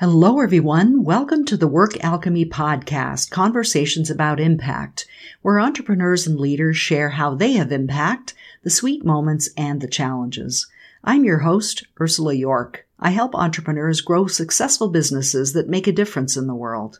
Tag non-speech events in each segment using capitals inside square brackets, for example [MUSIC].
Hello, everyone. Welcome to the Work Alchemy Podcast, Conversations about Impact, where entrepreneurs and leaders share how they have impact, the sweet moments, and the challenges. I'm your host, Ursula York. I help entrepreneurs grow successful businesses that make a difference in the world.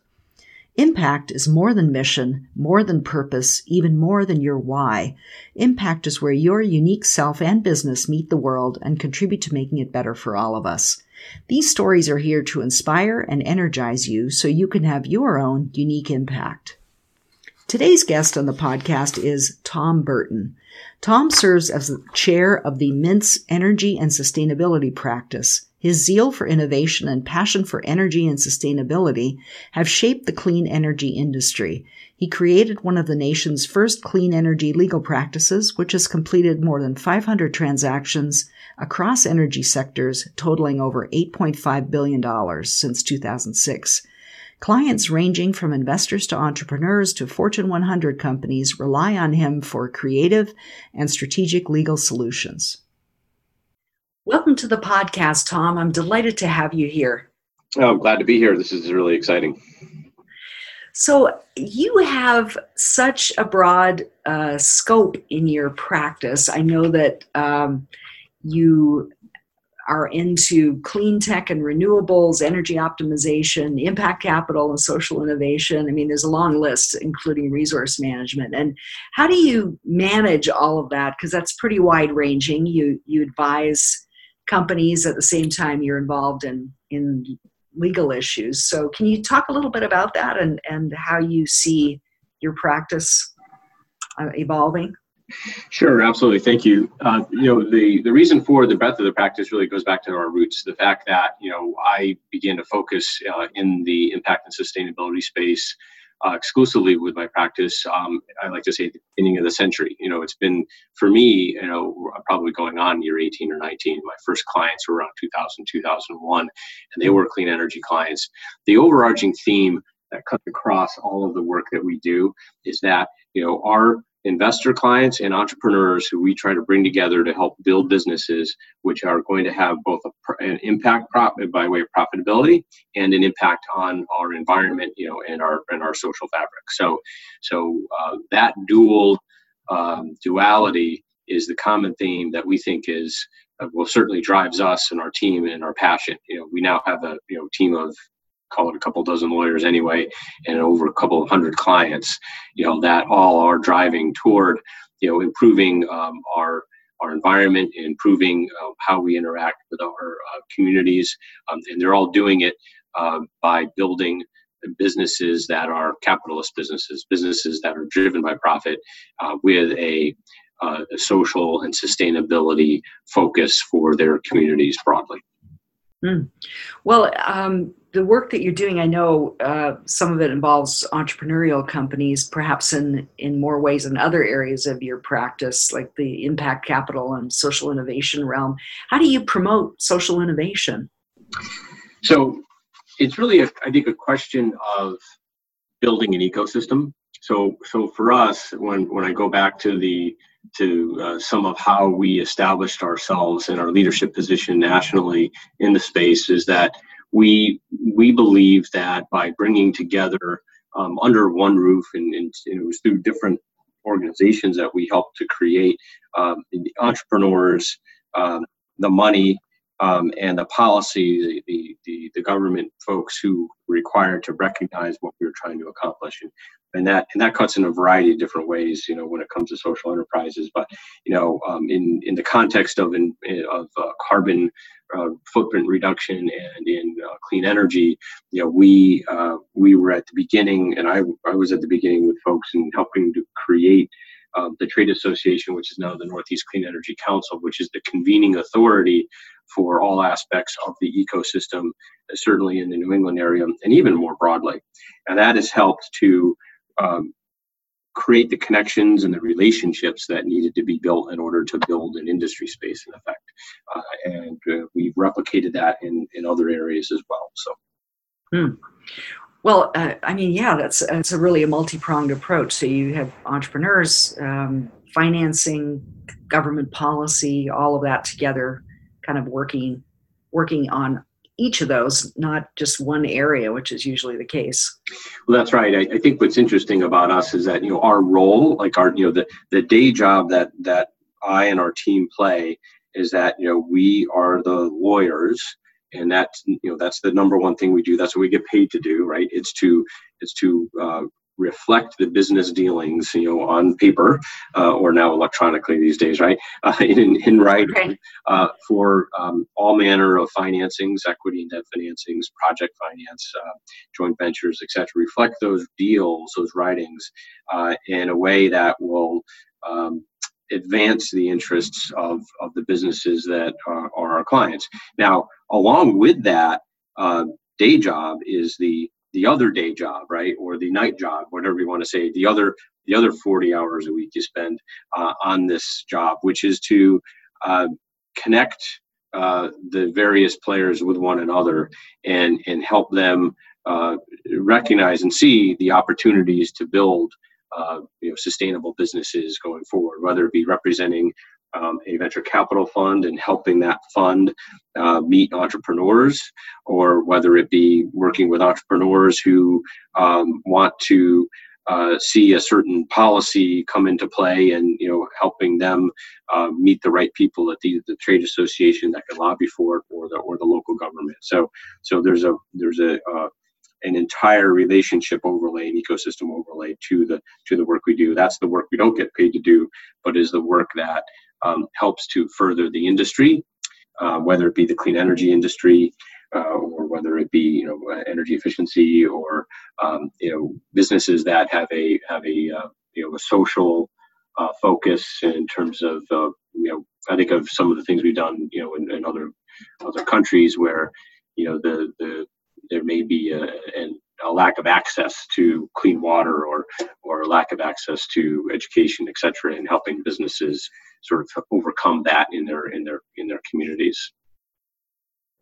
Impact is more than mission, more than purpose, even more than your why. Impact is where your unique self and business meet the world and contribute to making it better for all of us. These stories are here to inspire and energize you so you can have your own unique impact. Today's guest on the podcast is Tom Burton. Tom serves as the chair of the Mintz Energy and Sustainability Practice. His zeal for innovation and passion for energy and sustainability have shaped the clean energy industry. He created one of the nation's first clean energy legal practices, which has completed more than 500 transactions across energy sectors totaling over $8.5 billion since 2006. Clients ranging from investors to entrepreneurs to Fortune 100 companies rely on him for creative and strategic legal solutions. Welcome to the podcast, Tom. I'm delighted to have you here. Oh, I'm glad to be here. This is really exciting. So, you have such a broad uh, scope in your practice. I know that um, you are into clean tech and renewables, energy optimization, impact capital, and social innovation. I mean, there's a long list, including resource management. And how do you manage all of that? Because that's pretty wide ranging. You you advise companies at the same time you're involved in in legal issues. So can you talk a little bit about that and and how you see your practice uh, evolving? Sure, absolutely. Thank you. Uh, you know, the, the reason for the breadth of the practice really goes back to our roots. The fact that, you know, I began to focus uh, in the impact and sustainability space uh, exclusively with my practice, um, I like to say the beginning of the century. You know, it's been, for me, you know, probably going on year 18 or 19. My first clients were around 2000, 2001, and they were clean energy clients. The overarching theme that cuts across all of the work that we do is that, you know, our investor clients and entrepreneurs who we try to bring together to help build businesses which are going to have both a, an impact profit by way of profitability and an impact on our environment you know and our and our social fabric. So so uh, that dual um, duality is the common theme that we think is uh, well certainly drives us and our team and our passion. You know we now have a you know team of call it a couple dozen lawyers anyway, and over a couple of hundred clients, you know, that all are driving toward, you know, improving um, our our environment, improving uh, how we interact with our uh, communities, um, and they're all doing it uh, by building businesses that are capitalist businesses, businesses that are driven by profit, uh, with a, uh, a social and sustainability focus for their communities broadly. Mm. Well, um, the work that you're doing, I know uh, some of it involves entrepreneurial companies, perhaps in in more ways than other areas of your practice, like the impact capital and social innovation realm. How do you promote social innovation? So, it's really, a, I think, a question of building an ecosystem. So, so for us, when when I go back to the to uh, some of how we established ourselves in our leadership position nationally in the space is that we we believe that by bringing together um, under one roof and, and, it was through different organizations that we helped to create um, the entrepreneurs um, the money um, and the policy the, the, the government folks who were required to recognize what we were trying to accomplish. And and that and that cuts in a variety of different ways you know when it comes to social enterprises. But you know um, in in the context of in, of uh, carbon uh, footprint reduction and in uh, clean energy you know we uh, we were at the beginning and I, I was at the beginning with folks in helping to create um, the trade association which is now the northeast clean energy council which is the convening authority for all aspects of the ecosystem certainly in the new england area and even more broadly and that has helped to um, create the connections and the relationships that needed to be built in order to build an industry space in effect. Uh, and uh, we've replicated that in, in other areas as well. So. Hmm. Well, uh, I mean, yeah, that's that's a really a multi-pronged approach. So you have entrepreneurs, um, financing, government policy, all of that together, kind of working working on each of those, not just one area, which is usually the case. Well, that's right. I, I, think what's interesting about us is that you know our role, like our you know the the day job that that I and our team play, is that you know we are the lawyers, and that's you know that's the number one thing we do. That's what we get paid to do, right? It's to it's to uh, reflect the business dealings, you know, on paper uh, or now electronically these days, right? [LAUGHS] Uh, in, in writing uh, for um, all manner of financings, equity and debt financings, project finance, uh, joint ventures, etc. Reflect those deals, those writings, uh, in a way that will um, advance the interests of, of the businesses that are, are our clients. Now, along with that, uh, day job is the the other day job, right, or the night job, whatever you want to say, the other the other 40 hours a week you spend uh, on this job, which is to uh, connect uh, the various players with one another and and help them uh, recognize and see the opportunities to build uh, you know sustainable businesses going forward, whether it be representing um, a venture capital fund and helping that fund uh, meet entrepreneurs, or whether it be working with entrepreneurs who um, want to uh, see a certain policy come into play and you know helping them uh, meet the right people at the, the trade association that can lobby for it or the or the local government. So so there's a there's a uh, an entire relationship overlay and ecosystem overlay to the to the work we do. That's the work we don't get paid to do, but is the work that um, helps to further the industry, uh, whether it be the clean energy industry uh, or whether it be you know energy efficiency or um, you know businesses that have a have a uh, you know a social uh, focus in terms of uh, you know I think of some of the things we've done you know in, in other other countries where you know the the there may be a, an a lack of access to clean water or or a lack of access to education, et cetera, and helping businesses sort of overcome that in their in their in their communities.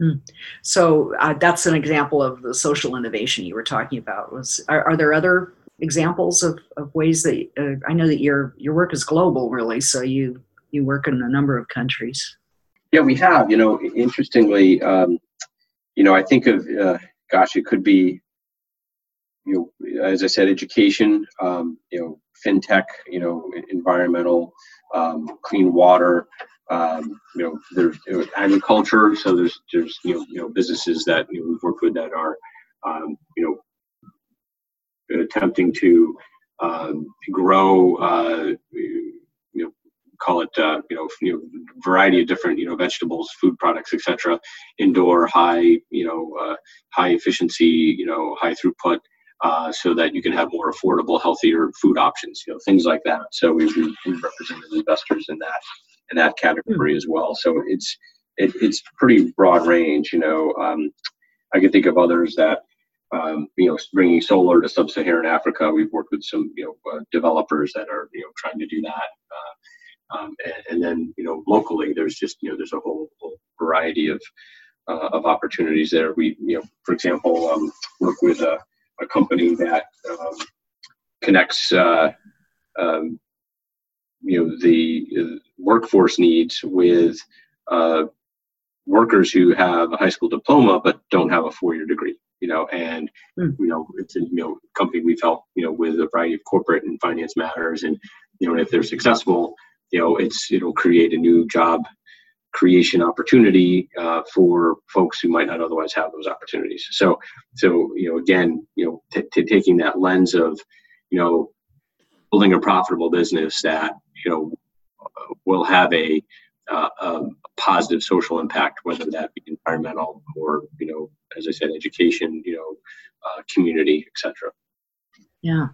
Hmm. So uh, that's an example of the social innovation you were talking about. Was are, are there other examples of, of ways that uh, I know that your your work is global, really? So you you work in a number of countries. Yeah, we have. You know, interestingly, um, you know, I think of uh, gosh, it could be you know, as I said, education, um, you know, fintech, you know, environmental, um, clean water, um, you know, there's you know, agriculture. So there's there's you know you know businesses that you know, we've worked with that are um, you know attempting to um, grow. Uh, call it uh, you know you know variety of different you know vegetables, food products, etc. Indoor, high you know uh, high efficiency, you know high throughput uh, so that you can have more affordable, healthier food options, you know, things like that. So we've, we've represented investors in that in that category as well. So it's it, it's pretty broad range. You know, um, I can think of others that um, you know bringing solar to sub-Saharan Africa. We've worked with some you know uh, developers that are you know trying to do that. Uh, um, and, and, then you know locally, there's just you know there's a whole, whole variety of uh, of opportunities there. We you know for example um, work with a a company that um, connects uh, um, you know the uh, workforce needs with uh, workers who have a high school diploma but don't have a four-year degree you know and mm. you know it's a you know company we've helped you know with a variety of corporate and finance matters and you know if they're successful you know it's it'll create a new job creation opportunity uh, for folks who might not otherwise have those opportunities. So, so you know, again, you know, t- t- taking that lens of, you know, building a profitable business that you know will have a, uh, a positive social impact, whether that be environmental or you know, as I said, education, you know, uh, community, etc. Yeah.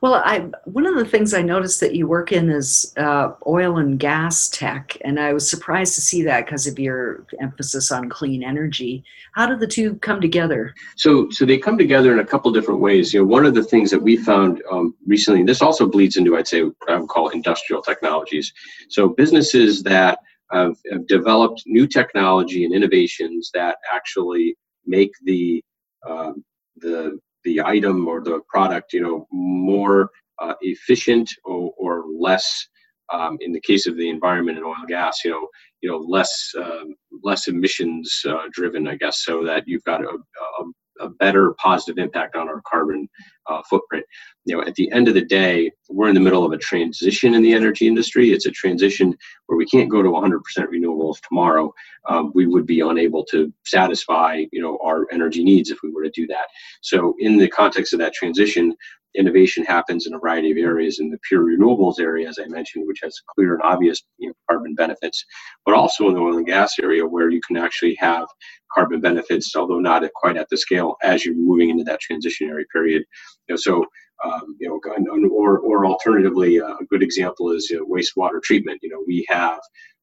Well, I one of the things I noticed that you work in is uh, oil and gas tech, and I was surprised to see that because of your emphasis on clean energy. How do the two come together? So, so they come together in a couple different ways. You know, one of the things that we found um, recently, this also bleeds into, I'd say, I would call industrial technologies. So, businesses that have, have developed new technology and innovations that actually make the um, the the item or the product, you know, more uh, efficient or, or less um, in the case of the environment and oil and gas, you know, you know, less um, less emissions uh, driven, I guess, so that you've got a, a a better positive impact on our carbon uh, footprint. You know, at the end of the day, we're in the middle of a transition in the energy industry. It's a transition where we can't go to 100% renewables tomorrow. Um, we would be unable to satisfy, you know, our energy needs if we were to do that. So, in the context of that transition, innovation happens in a variety of areas in the pure renewables area, as I mentioned, which has clear and obvious you know, carbon benefits, but also in the oil and gas area where you can actually have carbon benefits, although not at quite at the scale as you're moving into that transitionary period. You know, so um, you know, or or alternatively, uh, a good example is you know, wastewater treatment. You know, we have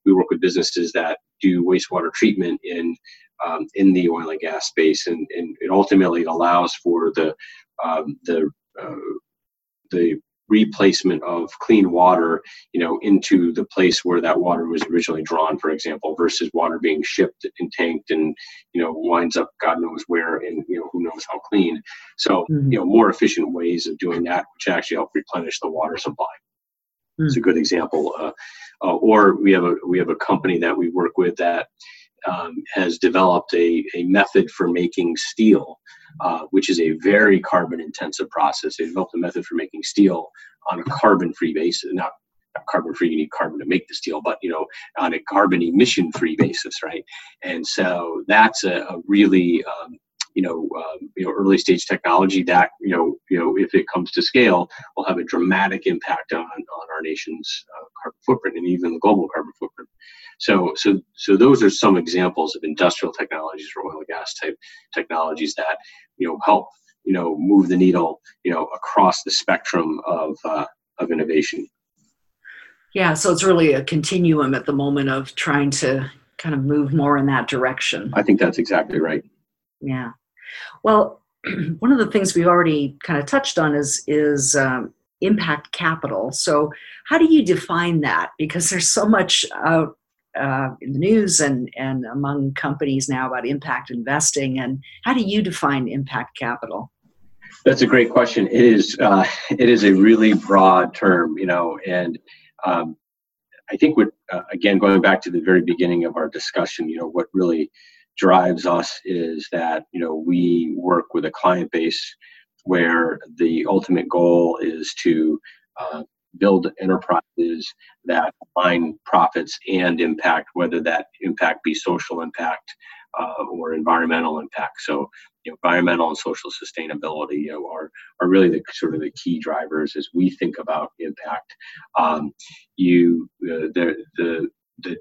we work with businesses that do wastewater treatment in um, in the oil and gas space, and, and it ultimately allows for the um, the uh, the replacement of clean water, you know, into the place where that water was originally drawn, for example, versus water being shipped and tanked and, you know, winds up God knows where and, you know, who knows how clean. So, mm-hmm. you know, more efficient ways of doing that, which actually help replenish the water supply. Mm-hmm. It's a good example. Uh, uh, or we have a we have a company that we work with that um, has developed a, a method for making steel, uh, which is a very carbon intensive process. They developed a method for making steel on a carbon free basis, not carbon free you need carbon to make the steel but you know on a carbon emission free basis right and so that's a, a really um, you know, um, you know, early stage technology that you know, you know, if it comes to scale, will have a dramatic impact on on our nation's uh, carbon footprint and even the global carbon footprint. So, so, so those are some examples of industrial technologies or oil and gas type technologies that you know help you know move the needle you know across the spectrum of uh, of innovation. Yeah, so it's really a continuum at the moment of trying to kind of move more in that direction. I think that's exactly right. Yeah. Well, [CLEARS THROAT] one of the things we've already kind of touched on is is um, impact capital. So, how do you define that? Because there's so much out uh, in the news and and among companies now about impact investing. And how do you define impact capital? That's a great question. It is uh, it is a really broad term, you know, and um, I think what uh, again going back to the very beginning of our discussion, you know, what really drives us is that you know we work with a client base where the ultimate goal is to uh, build enterprises that align profits and impact, whether that impact be social impact uh, or environmental impact. So, you know, environmental and social sustainability you know, are are really the sort of the key drivers as we think about impact. Um, you uh, the the the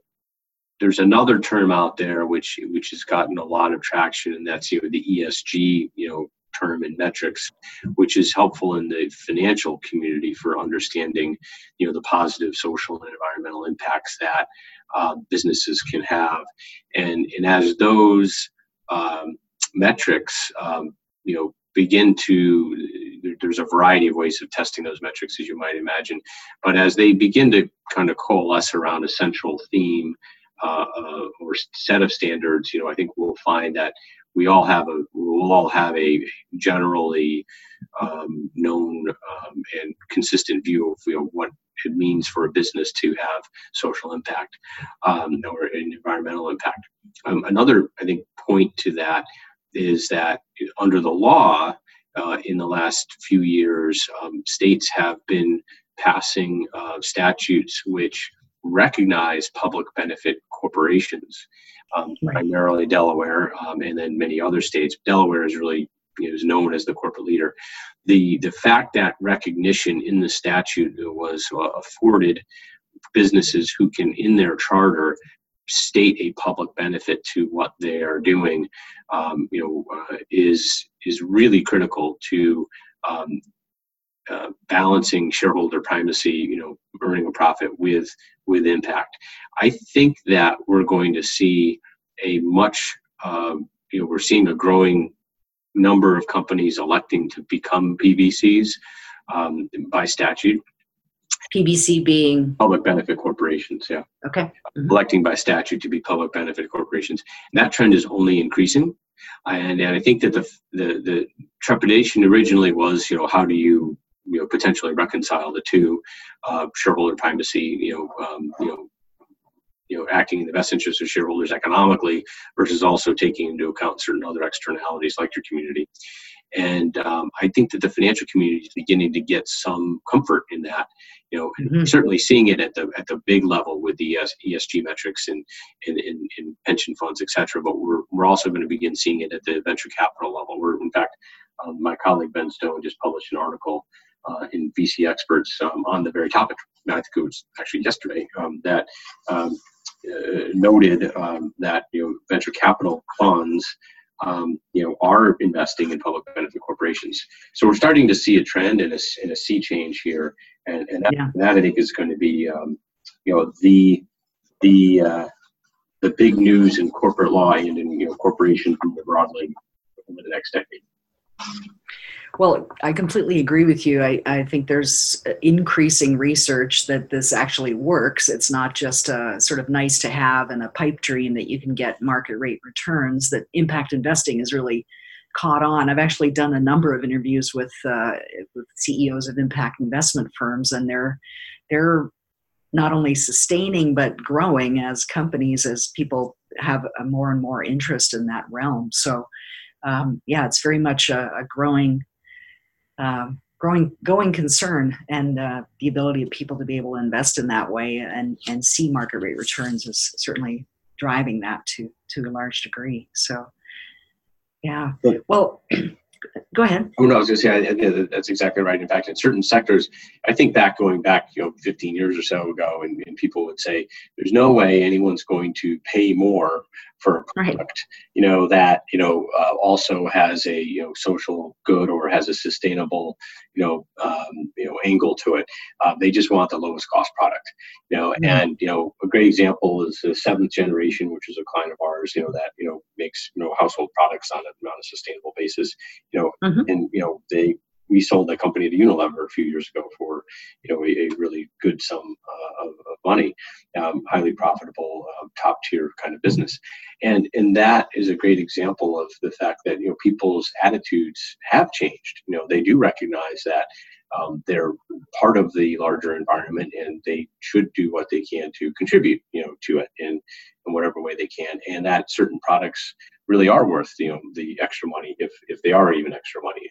there's another term out there which which has gotten a lot of traction, and that's you know the ESG you know term and metrics, which is helpful in the financial community for understanding you know the positive social and environmental impacts that uh, businesses can have, and and as those um, metrics um, you know begin to there's a variety of ways of testing those metrics as you might imagine but as they begin to kind of coalesce around a central theme uh, uh, or set of standards, you know, I think we'll find that we all have a we'll all have a generally um, known um, and consistent view of you know, what it means for a business to have social impact um, or an environmental impact. Um, another, I think, point to that is that under the law, uh, in the last few years, um, states have been passing uh, statutes which recognize public benefit corporations, um, right. primarily Delaware, um, and then many other states. Delaware is really you know, is known as the corporate leader. The the fact that recognition in the statute was uh, afforded businesses who can, in their charter, state a public benefit to what they are doing, um, you know, uh, is is really critical to um, uh, balancing shareholder primacy, you know, earning a profit with with impact. I think that we're going to see a much, um, you know, we're seeing a growing number of companies electing to become PBCs um, by statute. PBC being public benefit corporations, yeah. Okay. Mm-hmm. Electing by statute to be public benefit corporations. And that trend is only increasing. And, and I think that the, the the trepidation originally was, you know, how do you you know potentially reconcile the two uh, shareholder primacy you know um, you know you know acting in the best interest of shareholders economically versus also taking into account certain other externalities like your community and um, I think that the financial community is beginning to get some comfort in that. You know, mm-hmm. certainly seeing it at the at the big level with the ESG metrics and in, in, in, pension funds, et cetera. But we're, we're also going to begin seeing it at the venture capital level. We're in fact, um, my colleague Ben Stone just published an article uh, in VC Experts um, on the very topic. I think it was actually yesterday um, that um, uh, noted um, that you know venture capital funds um, you know, are investing in public benefit corporations. So we're starting to see a trend and a, and a sea change here, and, and that, yeah. that I think is going to be, um, you know, the the uh, the big news in corporate law and in you know corporations more broadly over the next decade. Well, I completely agree with you. I, I think there's increasing research that this actually works. It's not just a sort of nice to have and a pipe dream that you can get market rate returns, that impact investing is really caught on. I've actually done a number of interviews with, uh, with CEOs of impact investment firms, and they're, they're not only sustaining but growing as companies as people have a more and more interest in that realm. So, um, yeah, it's very much a, a growing um, growing going concern and uh, the ability of people to be able to invest in that way and and see market rate returns is certainly driving that to to a large degree. So yeah. Well go ahead. Oh no, I was going to say I, that's exactly right. In fact, in certain sectors, I think back going back, you know, 15 years or so ago, and, and people would say, "There's no way anyone's going to pay more for a product, right. you know, that you know uh, also has a you know social good or has a sustainable, you know, um, you know angle to it. Uh, they just want the lowest cost product, you know. Mm-hmm. And you know, a great example is the seventh generation, which is a client of ours, you know, that you know makes you know household products on a on a sustainable basis, you know, mm-hmm. and you know they we sold that company to Unilever a few years ago for you know a, a really good sum uh, of, of, money, um, highly profitable, uh, top tier kind of business, and and that is a great example of the fact that you know people's attitudes have changed. You know they do recognize that. Um, they're part of the larger environment and they should do what they can to contribute you know to it in, in whatever way they can and that certain products really are worth you know the extra money if if they are even extra money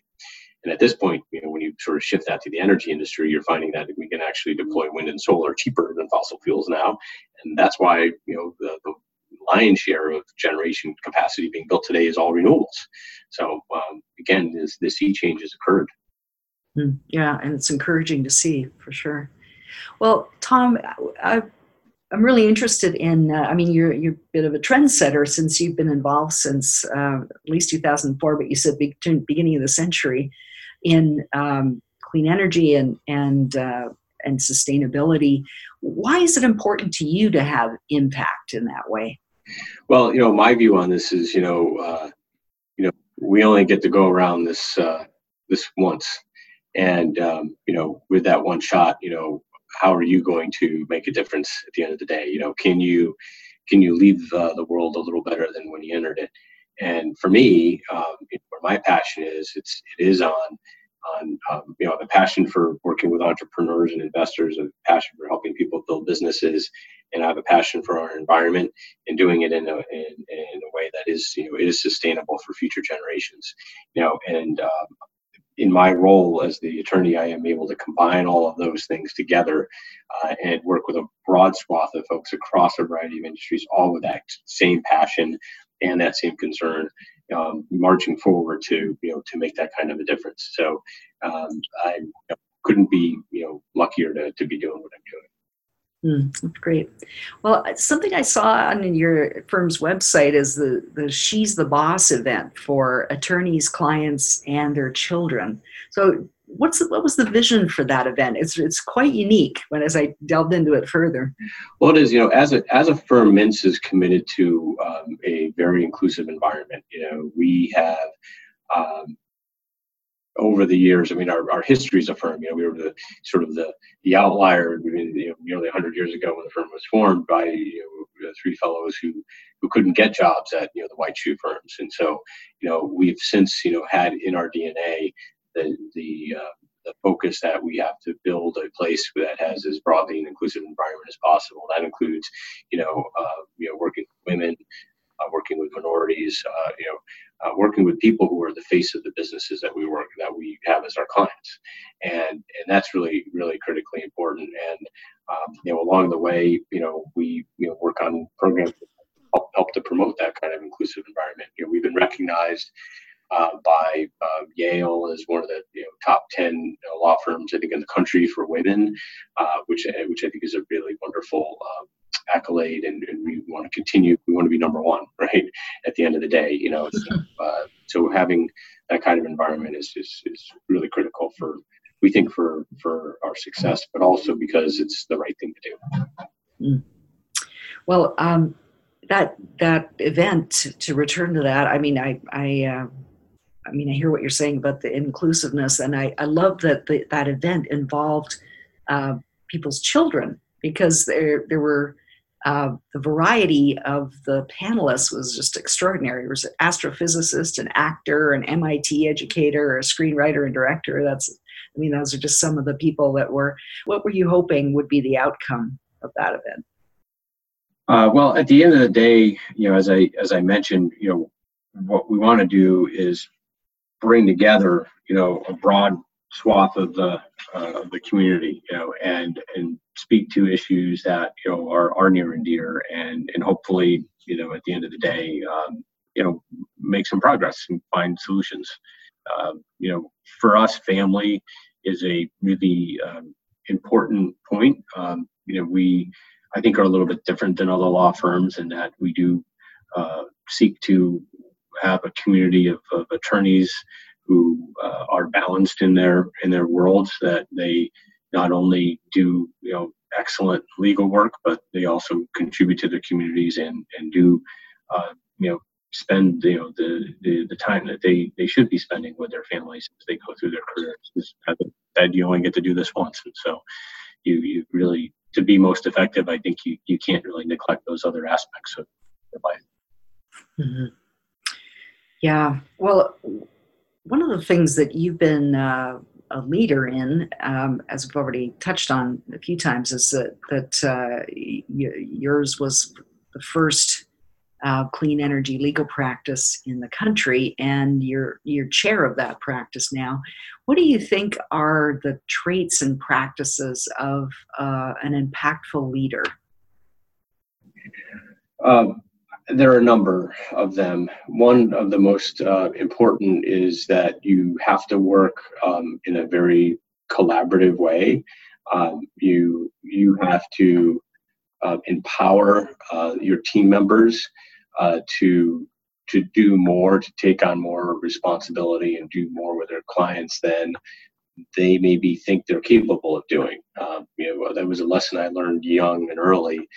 and at this point, you know, when you sort of shift that to the energy industry, you're finding that we can actually deploy wind and solar cheaper than fossil fuels now, and that's why you know the, the lion's share of generation capacity being built today is all renewables. So um, again, this the sea change has occurred. Hmm. Yeah, and it's encouraging to see for sure. Well, Tom, I, I'm really interested in. Uh, I mean, you're you're a bit of a trendsetter since you've been involved since uh, at least 2004, but you said beginning of the century in um, clean energy and and uh, and sustainability. Why is it important to you to have impact in that way? Well, you know, my view on this is, you know, uh, you know, we only get to go around this uh, this once, and um, you know, with that one shot, you know, how are you going to make a difference at the end of the day? You know, can you can you leave uh, the world a little better than when you entered it? And for me, um, where my passion is, it's it is on on um, you know the passion for working with entrepreneurs and investors, a passion for helping people build businesses, and I have a passion for our environment and doing it in a in, in a way that is you know is sustainable for future generations. You know, and um, in my role as the attorney, I am able to combine all of those things together uh, and work with a broad swath of folks across a variety of industries, all with that same passion and that same concern, um, marching forward to you know to make that kind of a difference. So um, I couldn't be you know luckier to, to be doing what I'm doing. Mm, great. Well, something I saw on your firm's website is the, the She's the Boss event for attorneys, clients, and their children. So, what's what was the vision for that event? It's it's quite unique. When as I delved into it further. Well, it is. You know, as a as a firm, Mintz is committed to um, a very inclusive environment. You know, we have um, over the years, I mean, our, our history as a firm, you know, we were the sort of the, the outlier you know, nearly 100 years ago when the firm was formed by you know, three fellows who, who couldn't get jobs at, you know, the white shoe firms. And so, you know, we've since, you know, had in our DNA the, the, uh, the focus that we have to build a place that has as broadly an inclusive environment as possible. That includes, you know, uh, you know, working with women, uh, working with minorities, uh, you know, uh, working with people who are the face of the businesses that we work that we have as our clients, and and that's really really critically important. And um, you know, along the way, you know, we you know work on programs help, help to promote that kind of inclusive environment. You know, we've been recognized uh, by uh, Yale as one of the you know, top 10 law firms, I think, in the country for women, uh, which, which I think is a really wonderful um, accolade. And, and, we want to continue, we want to be number one, [LAUGHS] right? At the end of the day, you know, so, [LAUGHS] uh, so having that kind of environment is, is, is really critical for, we think, for, for our success, but also because it's the right thing to do. Mm. Well, um, that that event to return to that i mean i i uh, I mean, I hear what you're saying about the inclusiveness, and I, I love that the, that event involved uh, people's children because there there were uh, the variety of the panelists was just extraordinary. There was an astrophysicist, an actor, an MIT educator, a screenwriter and director. That's I mean, those are just some of the people that were. What were you hoping would be the outcome of that event? Uh, well, at the end of the day, you know, as I as I mentioned, you know, what we want to do is bring together, you know, a broad swath of the uh, the community, you know, and and speak to issues that you know are are near and dear, and and hopefully, you know, at the end of the day, um, you know, make some progress and find solutions. Uh, you know, for us, family is a really um, important point. Um, you know, we I think are a little bit different than other law firms in that we do uh, seek to have a community of, of attorneys who uh, are balanced in their in their worlds that they not only do you know excellent legal work but they also contribute to their communities and and do uh, you know spend you know the, the the time that they they should be spending with their families as they go through their careers that you only get to do this once and so you you really to be most effective i think you you can't really neglect those other aspects of your life mm-hmm. Yeah. Well, one of the things that you've been uh, a leader in, um, as we've already touched on a few times, is that that uh, y- yours was the first uh, clean energy legal practice in the country, and you're you're chair of that practice now. What do you think are the traits and practices of uh, an impactful leader? Um, there are a number of them. One of the most uh, important is that you have to work um, in a very collaborative way. Um, you you have to uh, empower uh, your team members uh, to to do more, to take on more responsibility, and do more with their clients than they maybe think they're capable of doing. Um, you know, that was a lesson I learned young and early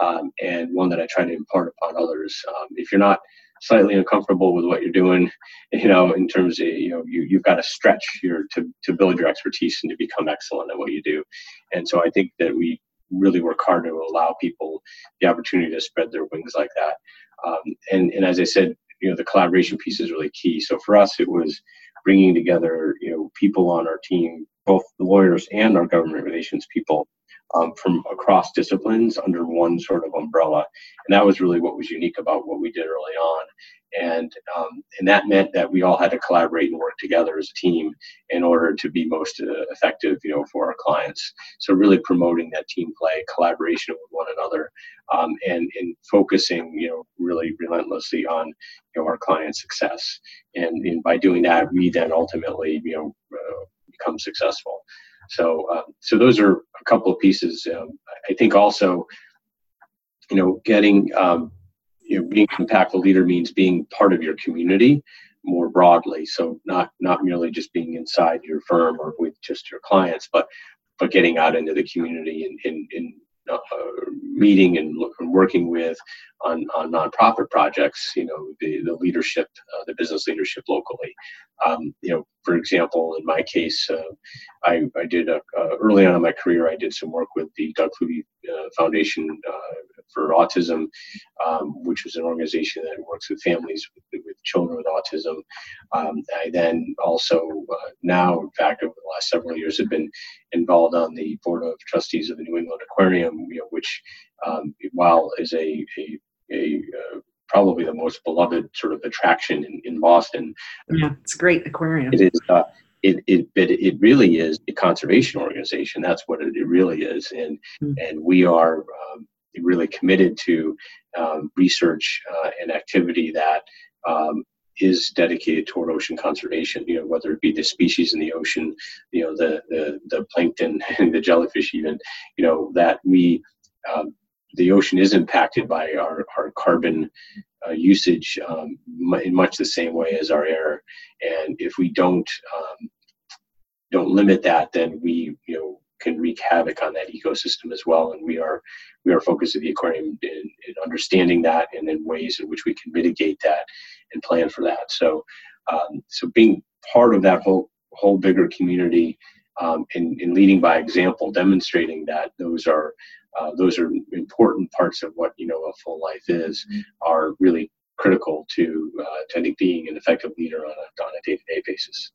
um, and one that I try to impart upon others. Um, if you're not slightly uncomfortable with what you're doing, [LAUGHS] you know, in terms of, you know, you, you've got to stretch your, to, to build your expertise and to become excellent at what you do. And so I think that we really work hard to allow people the opportunity to spread their wings like that. Um, and, and as I said, you know, the collaboration piece is really key. So for us, it was bringing together, you know, people on our team, both the lawyers and our government relations people um, from across disciplines under one sort of umbrella. And that was really what was unique about what we did early on. And um, and that meant that we all had to collaborate and work together as a team in order to be most uh, effective, you know, for our clients. So really promoting that team play, collaboration with one another, um, and and focusing, you know, really relentlessly on you know our client success. And, and by doing that, we then ultimately, you know, uh, become successful. So, um, so those are a couple of pieces. Um, I think also, you know, getting, um, you know, being an impactful leader means being part of your community more broadly. So not not merely just being inside your firm or with just your clients, but but getting out into the community and in, in, uh, meeting and, and, working with on, on nonprofit projects, you know, the, the leadership, uh, the business leadership locally. Um, you know, for example, in my case, uh, I, I did a, uh, early on in my career, I did some work with the Doug Flutie uh, Foundation uh, for Autism, um, which was an organization that works with families with, with children with autism. Um, I then also now, in fact, over the last several years, have been involved on the board of trustees of the New England Aquarium, you know, which um, while is a, a, a uh, probably the most beloved sort of attraction in, in Boston. Yeah, it's a great aquarium. It is. Uh, it, it, but it really is a conservation organization. That's what it, it really is, and mm. and we are um, really committed to um, research uh, and activity that um, is dedicated toward ocean conservation. You know, whether it be the species in the ocean, you know, the the, the plankton [LAUGHS] and the jellyfish, even, you know, that we um, the ocean is impacted by our, our carbon uh, usage um, in much the same way as our air. And if we don't um, don't limit that, then we you know can wreak havoc on that ecosystem as well. And we are we are focused at the aquarium in, in understanding that and in ways in which we can mitigate that and plan for that. So um, so being part of that whole whole bigger community um, and, and leading by example, demonstrating that those are uh, those are important parts of what you know a full life is are really critical to uh, to being an effective leader on a, on a day-to-day basis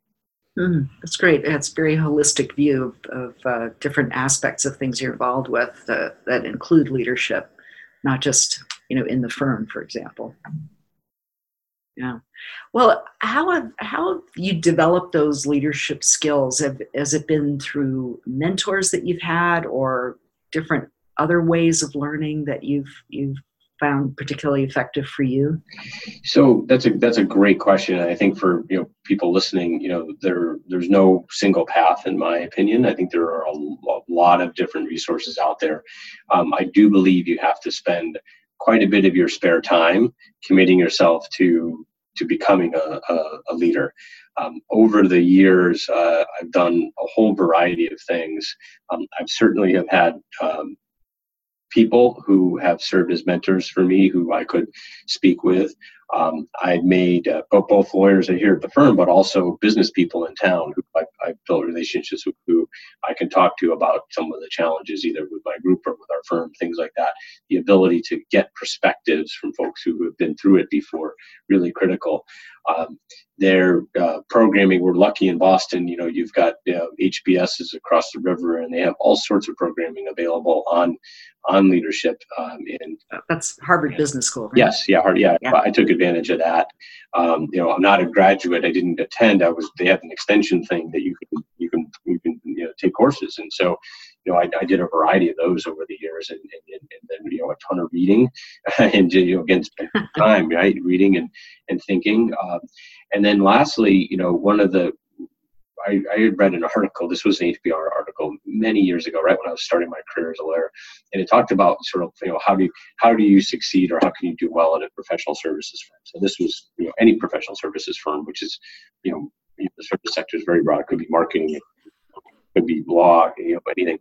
mm, that's great. A very holistic view of, of uh, different aspects of things you're involved with uh, that include leadership not just you know in the firm for example. Yeah. Well how have how have you developed those leadership skills? Have, has it been through mentors that you've had or different other ways of learning that you've you've found particularly effective for you? So that's a that's a great question. I think for you know people listening, you know there there's no single path in my opinion. I think there are a, a lot of different resources out there. Um, I do believe you have to spend quite a bit of your spare time committing yourself to to becoming a, a, a leader. Um, over the years, uh, I've done a whole variety of things. Um, I've certainly have had um, people who have served as mentors for me who I could speak with. Um, I made uh, both lawyers here at the firm, but also business people in town who I, I built relationships with who I can talk to about some of the challenges, either with my group or with our firm, things like that. The ability to get perspectives from folks who have been through it before, really critical. Um, their uh, programming, we're lucky in Boston, you know, you've got you know, HBSs across the river and they have all sorts of programming available on on leadership. Um, in, That's Harvard yeah. Business School, right? Yes, yeah, hard, yeah, yeah, I took advantage of that. Um, you know, I'm not a graduate. I didn't attend. I was. They had an extension thing that you can you can you can you know take courses, and so you know I, I did a variety of those over the years, and, and, and then you know a ton of reading, [LAUGHS] and you know again [LAUGHS] time right reading and and thinking, um, and then lastly, you know one of the I, I had read an article. This was an HBR article many years ago, right when I was starting my career as a lawyer, and it talked about sort of you know how do you, how do you succeed or how can you do well at a professional services firm. So this was you know any professional services firm, which is you know the service sector is very broad. It could be marketing, could be law, you know anything.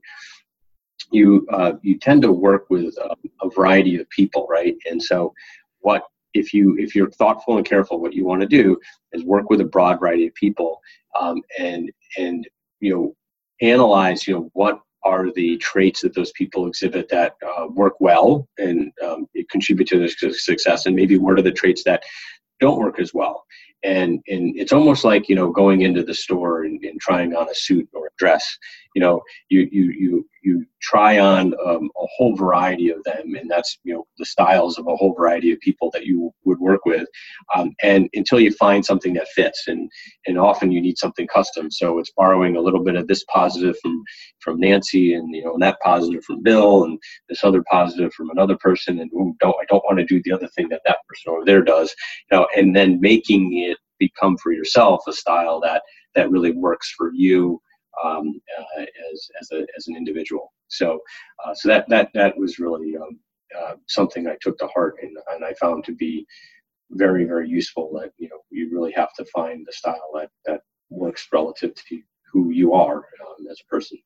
You uh, you tend to work with a, a variety of people, right? And so what if you if you're thoughtful and careful, what you want to do is work with a broad variety of people um, and and you know analyze you know what are the traits that those people exhibit that uh, work well and um, contribute to their success and maybe what are the traits that don't work as well. And and it's almost like you know going into the store and, and trying on a suit or a dress you know you you you you try on um, a whole variety of them and that's you know the styles of a whole variety of people that you would work with um, and until you find something that fits and and often you need something custom. So it's borrowing a little bit of this positive from from nancy and you know and that positive from bill and this other positive from another person and ooh, don't i don't want to do the other thing that that person over there does you know and then making it become for yourself a style that that really works for you um, uh, as as, a, as an individual. So uh, so that that that was really um, uh, something I took to heart and, and I found to be very very useful. That you know you really have to find the style that that works relative to who you are um, as a person.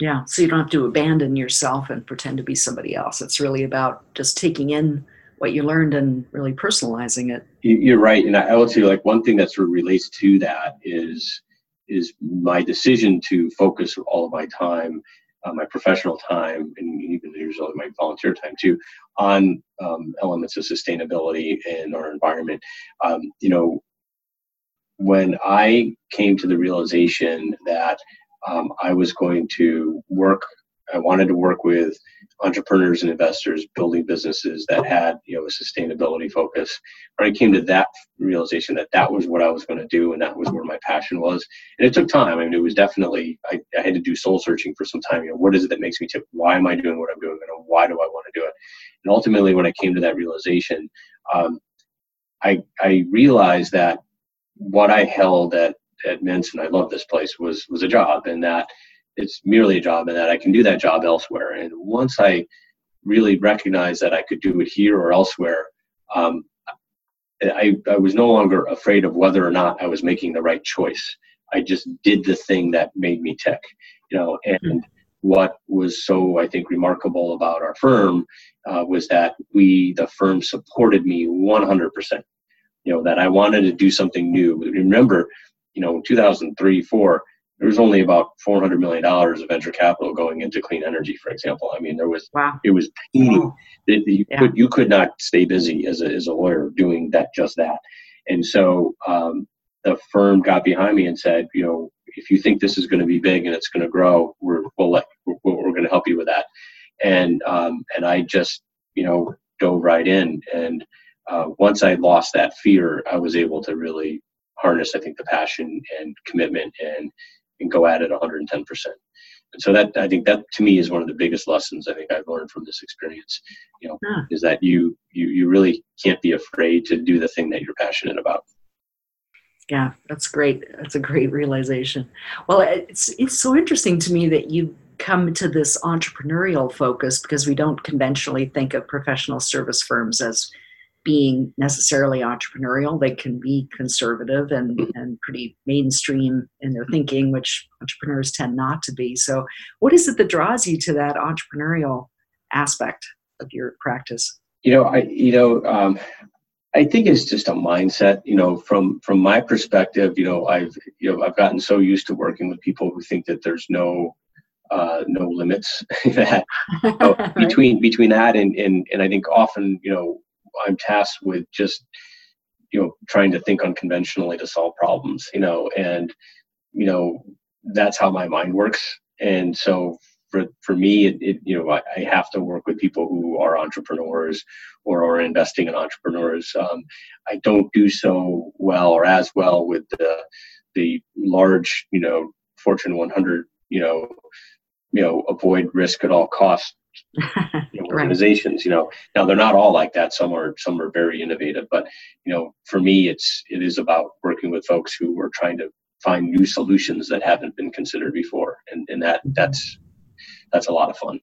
Yeah, so you don't have to abandon yourself and pretend to be somebody else. It's really about just taking in what you learned and really personalizing it. You're right, and I will tell you, like one thing that sort of relates to that is is my decision to focus all of my time, uh, my professional time, and even usually my volunteer time too, on um, elements of sustainability in our environment. Um, you know, when I came to the realization that um, I was going to work, I wanted to work with entrepreneurs and investors building businesses that had you know a sustainability focus. When I came to that realization that that was what I was going to do and that was where my passion was, and it took time. I mean, it was definitely I, I had to do soul searching for some time. You know, what is it that makes me tick? Why am I doing what I'm doing? And why do I want to do it? And ultimately, when I came to that realization, um, I I realized that what I held at at Mintz, and I love this place, was was a job, and that it's merely a job, and that I can do that job elsewhere. And once I really recognized that I could do it here or elsewhere, um, I, I was no longer afraid of whether or not I was making the right choice. I just did the thing that made me tick, you know. And mm-hmm. what was so I think remarkable about our firm uh, was that we, the firm, supported me 100 percent you know that I wanted to do something new. Remember, you know, in 2003, four, there was only about 400 million dollars of venture capital going into clean energy, for example. I mean, there was wow. it was teeny. Wow. You yeah. could you could not stay busy as a as a lawyer doing that just that. And so um, the firm got behind me and said, you know, if you think this is going to be big and it's going to grow, we're we'll let we're, we're going to help you with that. And um, and I just you know dove right in and uh, once I lost that fear, I was able to really harness, I think, the passion and commitment and and go at it 110 percent. And so that I think that to me is one of the biggest lessons I think I've learned from this experience. You know, huh. is that you you you really can't be afraid to do the thing that you're passionate about. Yeah, that's great. That's a great realization. Well, it's it's so interesting to me that you come to this entrepreneurial focus because we don't conventionally think of professional service firms as being necessarily entrepreneurial. They can be conservative and, mm-hmm. and pretty mainstream in their thinking, which entrepreneurs tend not to be. So, what is it that draws you to that entrepreneurial aspect of your practice? You know, I you know, um, I think it's just a mindset. You know, from from my perspective, you know, I've you know I've gotten so used to working with people who think that there's no uh, no limits [LAUGHS] that [LAUGHS] you know, between between that and, and and I think often you know I'm tasked with just you know trying to think unconventionally to solve problems you know and you know that's how my mind works. And so for for me it, it you know I, I, have to work with people who are entrepreneurs or are investing in entrepreneurs. Um, i don't do so well or as well with the the large you know fortune 100 you know you know avoid risk at all costs. you [LAUGHS] know, organizations. Right. You know, now they're not all like that. Some are some are very innovative, but you know, for me, it's it is about working with folks who are trying to find new solutions that haven't been considered before, and and that that's that's a lot of fun.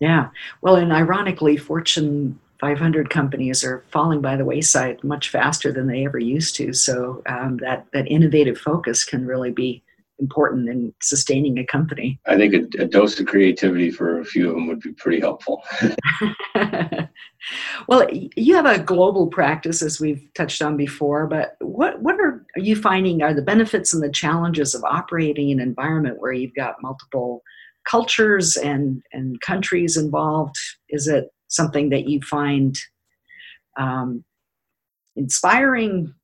Yeah, well, and ironically, Fortune 500 companies are falling by the wayside much faster than they ever used to. So um, that that innovative focus can really be important in sustaining a company. I think a, a, dose of creativity for a few of them would be pretty helpful. [LAUGHS] well, you have a global practice, as we've touched on before, but what, what are are you finding are the benefits and the challenges of operating in an environment where you've got multiple cultures and, and countries involved? Is it something that you find um, inspiring,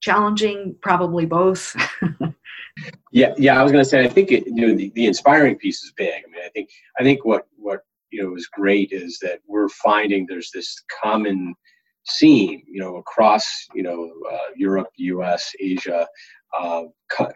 challenging, probably both? [LAUGHS] Yeah, yeah. I was going to say, I think it, you know the, the inspiring piece is big. I mean, I think I think what what you know is great is that we're finding there's this common seam, you know, across you know uh, Europe, U.S., Asia, uh,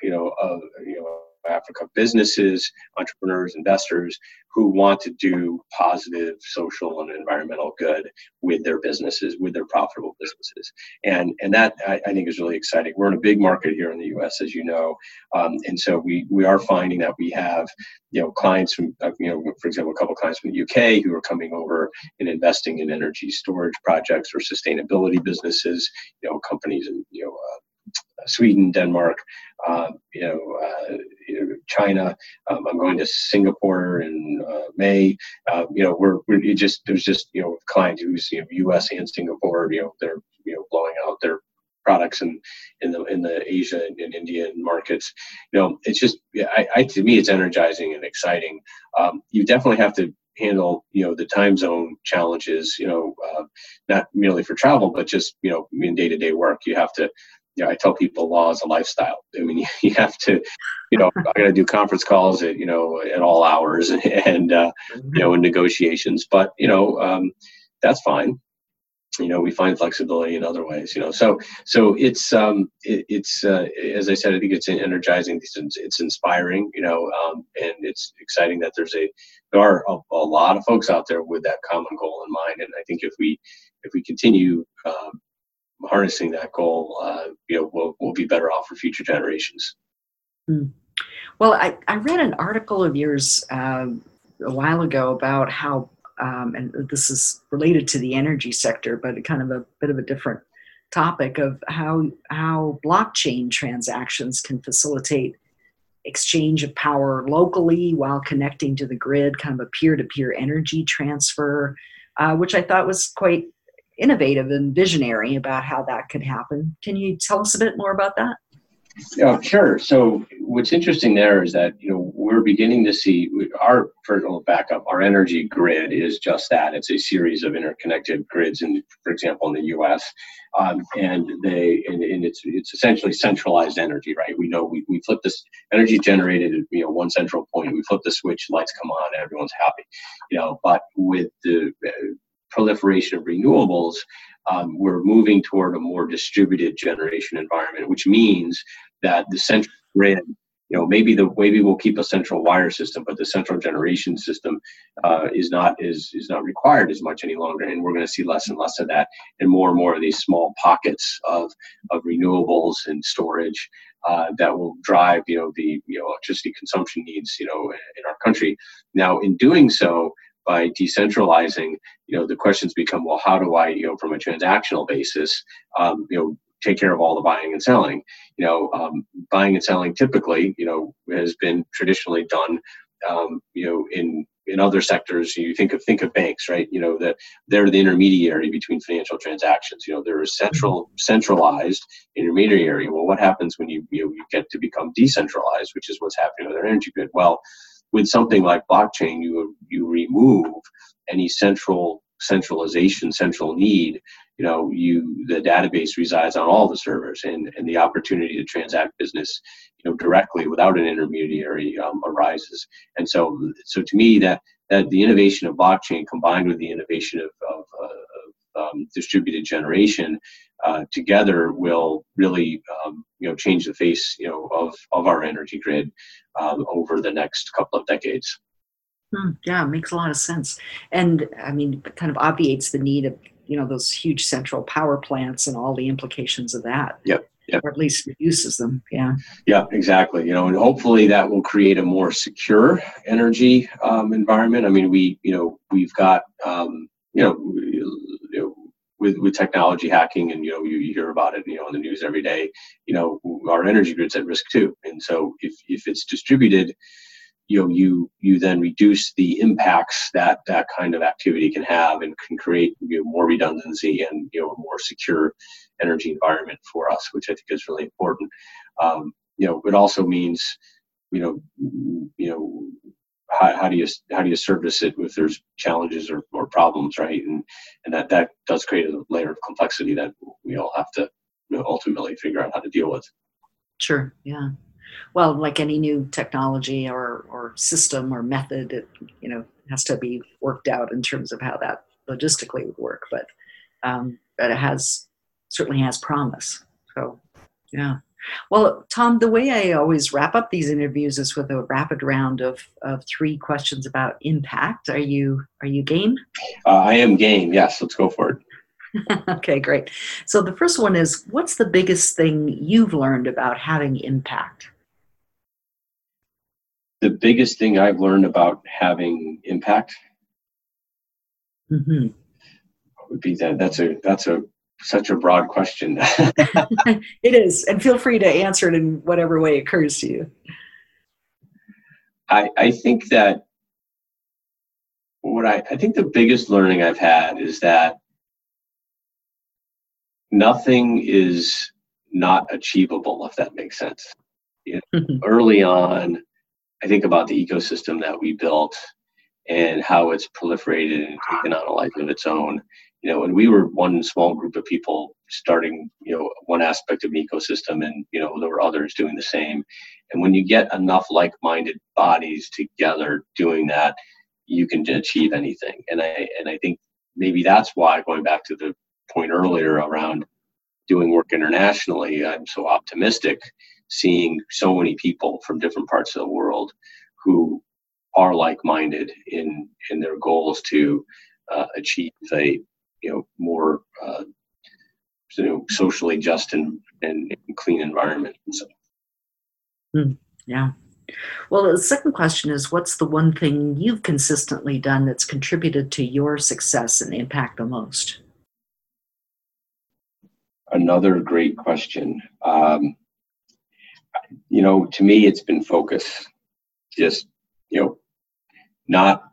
you know, uh, you know Africa, businesses, entrepreneurs, investors who want to do positive social and environmental good with their businesses, with their profitable businesses. And, and that I, I think is really exciting. We're in a big market here in the US, as you know. Um, and so we, we are finding that we have, you know, clients from, uh, you know, for example, a couple clients from the UK who are coming over and investing in energy storage projects or sustainability businesses, you know, companies in, you know, uh, Sweden, Denmark, uh, you know, uh, China. Um, I'm going to Singapore in uh, May. Uh, you know, we're, we're just there's just you know a client who's you know U.S. and Singapore. You know, they're you know blowing out their products in in the in the Asia and, and Indian markets. You know, it's just I, I, to me it's energizing and exciting. Um, you definitely have to handle you know the time zone challenges. You know, uh, not merely for travel, but just you know in day to day work. You have to you know, I tell people law is a lifestyle. I mean, [LAUGHS] you have to, you know, I got to do conference calls at, you know, at all hours [LAUGHS] and, uh, you know, in negotiations, but, you know, um, that's fine. You know, we find flexibility in other ways, you know, so, so it's, um, it, it's, uh, as I said, I think it's energizing. It's, it's inspiring, you know, um, and it's exciting that there's a, there are a, a lot of folks out there with that common goal in mind. And I think if we, if we continue, um, harnessing that goal, uh, you know, we'll, we'll be better off for future generations. Mm. Well, I, I read an article of yours um, a while ago about how, um, and this is related to the energy sector, but kind of a bit of a different topic of how how blockchain transactions can facilitate exchange of power locally while connecting to the grid, kind of a peer-to-peer energy transfer, uh, which I thought was quite innovative and visionary about how that could happen. Can you tell us a bit more about that? Yeah, sure. So what's interesting there is that you know we're beginning to see our for backup. Our energy grid is just that. It's a series of interconnected grids, in, for example, in the U.S. Um, and they and, and, it's it's essentially centralized energy, right? We know we, we flip this energy generated at you know one central point. We flip the switch, lights come on, everyone's happy, you know. But with the proliferation of renewables, um, we're moving toward a more distributed generation environment, which means that the central grid, you know, maybe the maybe we'll keep a central wire system, but the central generation system uh, is not is is not required as much any longer, and we're going to see less and less of that, and more and more of these small pockets of of renewables and storage uh, that will drive you know the you know electricity consumption needs you know in our country. Now, in doing so, by decentralizing, you know, the questions become, well, how do I, you know, from a transactional basis, um, you know, take care of all the buying and selling? You know, um, buying and selling typically, you know, has been traditionally done, um, you know, in in other sectors. You think of think of banks, right? You know, that they're the intermediary between financial transactions. You know, they're a central centralized intermediary. Well, what happens when you you, you get to become decentralized, which is what's happening with our energy grid? Well with something like blockchain, you you remove any central centralization, central need. You know, you the database resides on all the servers, and and the opportunity to transact business, you know, directly without an intermediary um, arises. And so, so to me, that that the innovation of blockchain combined with the innovation of, of, uh, um, distributed generation uh, together will really um, you know change the face you know of of our energy grid um, over the next couple of decades. Hmm, yeah, makes a lot of sense, and I mean, kind of obviates the need of you know those huge central power plants and all the implications of that. Yep. Yep. Or at least reduces them. Yeah. Yeah, exactly. You know, and hopefully that will create a more secure energy um, environment. I mean, we, you know, we've got, um, you know, with with technology hacking and you know you, you hear about it you know in the news every day you know our energy grid's at risk too. And so if if it's distributed you know you you then reduce the impacts that that kind of activity can have and can create you know, more redundancy and you know a more secure energy environment for us which i think is really important. Um, you know it also means you know you know how, how do you how do you service it if there's challenges or, or problems, right? And and that that does create a layer of complexity that we all have to you know, ultimately figure out how to deal with. Sure. Yeah. Well, like any new technology or or system or method, it you know has to be worked out in terms of how that logistically would work. But um, but it has certainly has promise. So yeah. Well, Tom, the way I always wrap up these interviews is with a rapid round of, of three questions about impact. Are you are you game? Uh, I am game. Yes, let's go for it. [LAUGHS] okay, great. So the first one is what's the biggest thing you've learned about having impact? The biggest thing I've learned about having impact mm-hmm. would be that that's a that's a such a broad question. [LAUGHS] it is, and feel free to answer it in whatever way occurs to you. I, I think that what I, I think the biggest learning I've had is that nothing is not achievable, if that makes sense. You know, mm-hmm. Early on, I think about the ecosystem that we built and how it's proliferated and taken on a life of its own. You know, and we were one small group of people starting, you know, one aspect of an ecosystem, and you know, there were others doing the same. And when you get enough like-minded bodies together doing that, you can achieve anything. And I and I think maybe that's why going back to the point earlier around doing work internationally, I'm so optimistic seeing so many people from different parts of the world who are like-minded in in their goals to uh, achieve a you know more uh, you know socially just and, and, clean environment. So. Mm, yeah. Well, the second question is what's the one thing you've consistently done that's contributed to your success and impact the most? Another great question. Um, you know, to me, it's been focus. Just, you know, not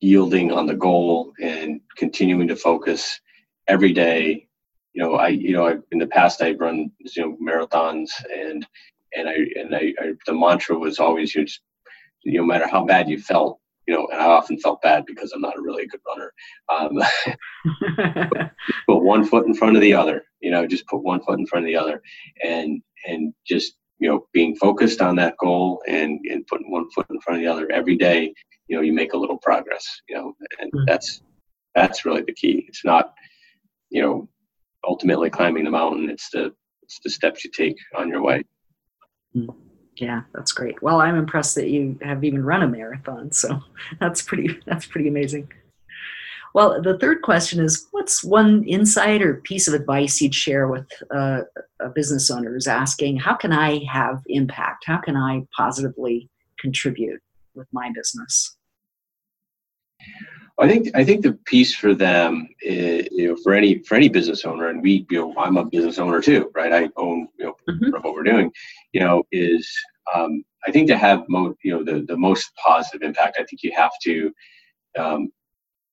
yielding on the goal and continuing to focus every day. You know, I, you know, I, in the past I've run, you know, marathons and, and I, and I, I the mantra was always, you just, no matter how bad you felt, you know, and I often felt bad because I'm not a really good runner. Um, [LAUGHS] put one foot in front of the other, you know, just put one foot in front of the other, and and just you know being focused on that goal and and putting one foot in front of the other every day. You know, you make a little progress. You know, and mm-hmm. that's that's really the key. It's not, you know, ultimately climbing the mountain. It's the it's the steps you take on your way. Mm-hmm. Yeah, that's great. Well, I'm impressed that you have even run a marathon. So [LAUGHS] that's pretty that's pretty amazing. Well, the third question is what's one insight or piece of advice you'd share with uh, a business owner who's asking, how can I have impact? How can I positively contribute with my business? I think I think the piece for them, is, you know, for any for any business owner, and we, you know, I'm a business owner too, right? I own, you know, mm-hmm. what we're doing, you know, is um, I think to have mo- you know the the most positive impact. I think you have to, um,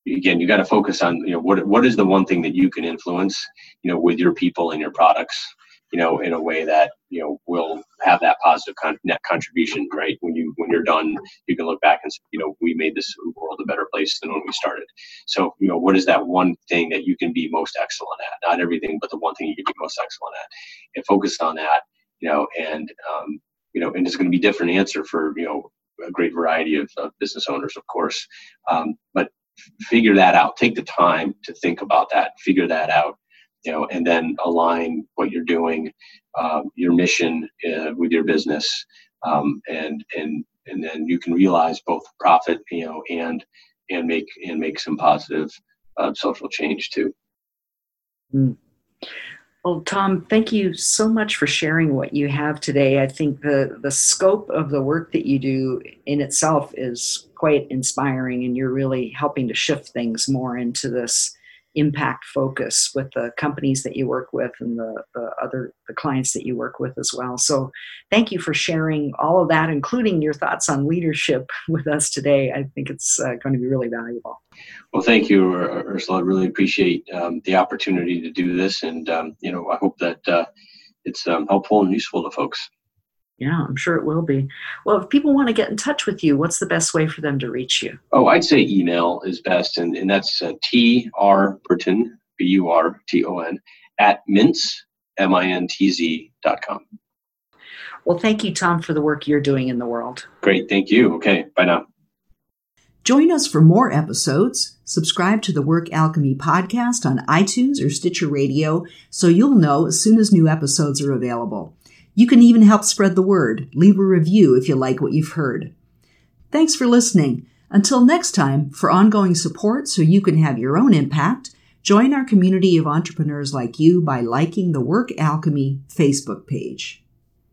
again, you got to focus on you know what what is the one thing that you can influence, you know, with your people and your products, you know, in a way that you know will have that positive con- net contribution, right? When you when you're done, you can look back and say, you know, we made this world a better place than when we started. So, you know, what is that one thing that you can be most excellent at? Not everything, but the one thing you can be most excellent at, and focus on that, you know, and um, you know, and it's going to be different answer for you know a great variety of, of business owners, of course. Um, but figure that out. Take the time to think about that. Figure that out you know, and then align what you're doing, um, your mission uh, with your business, um, and and and then you can realize both profit, you know, and and make and make some positive uh, social change too. Mm. Well, Tom, thank you so much for sharing what you have today. I think the the scope of the work that you do in itself is quite inspiring, and you're really helping to shift things more into this impact focus with the companies that you work with and the, the other the clients that you work with as well. So thank you for sharing all of that including your thoughts on leadership [LAUGHS] with us today. I think it's uh, going to be really valuable. Well thank you ursula. I really appreciate um, the opportunity to do this. And um, you know i hope that uh, it's um, helpful and useful to folks yeah, I'm sure it will be. Well, if people want to get in touch with you, what's the best way for them to reach you? Oh, I'd say email is best, and, and that's uh, T-R Burton, B-U-R-T-O-N, at mintz, M-I-N-T-Z dot com. Well, thank you, Tom, for the work you're doing in the world. Great. Thank you. Okay. Bye now. Join us for more episodes. Subscribe to the Work Alchemy podcast on iTunes or Stitcher Radio so you'll know as soon as new episodes are available. You can even help spread the word. Leave a review if you like what you've heard. Thanks for listening. Until next time, for ongoing support so you can have your own impact, join our community of entrepreneurs like you by liking the Work Alchemy Facebook page.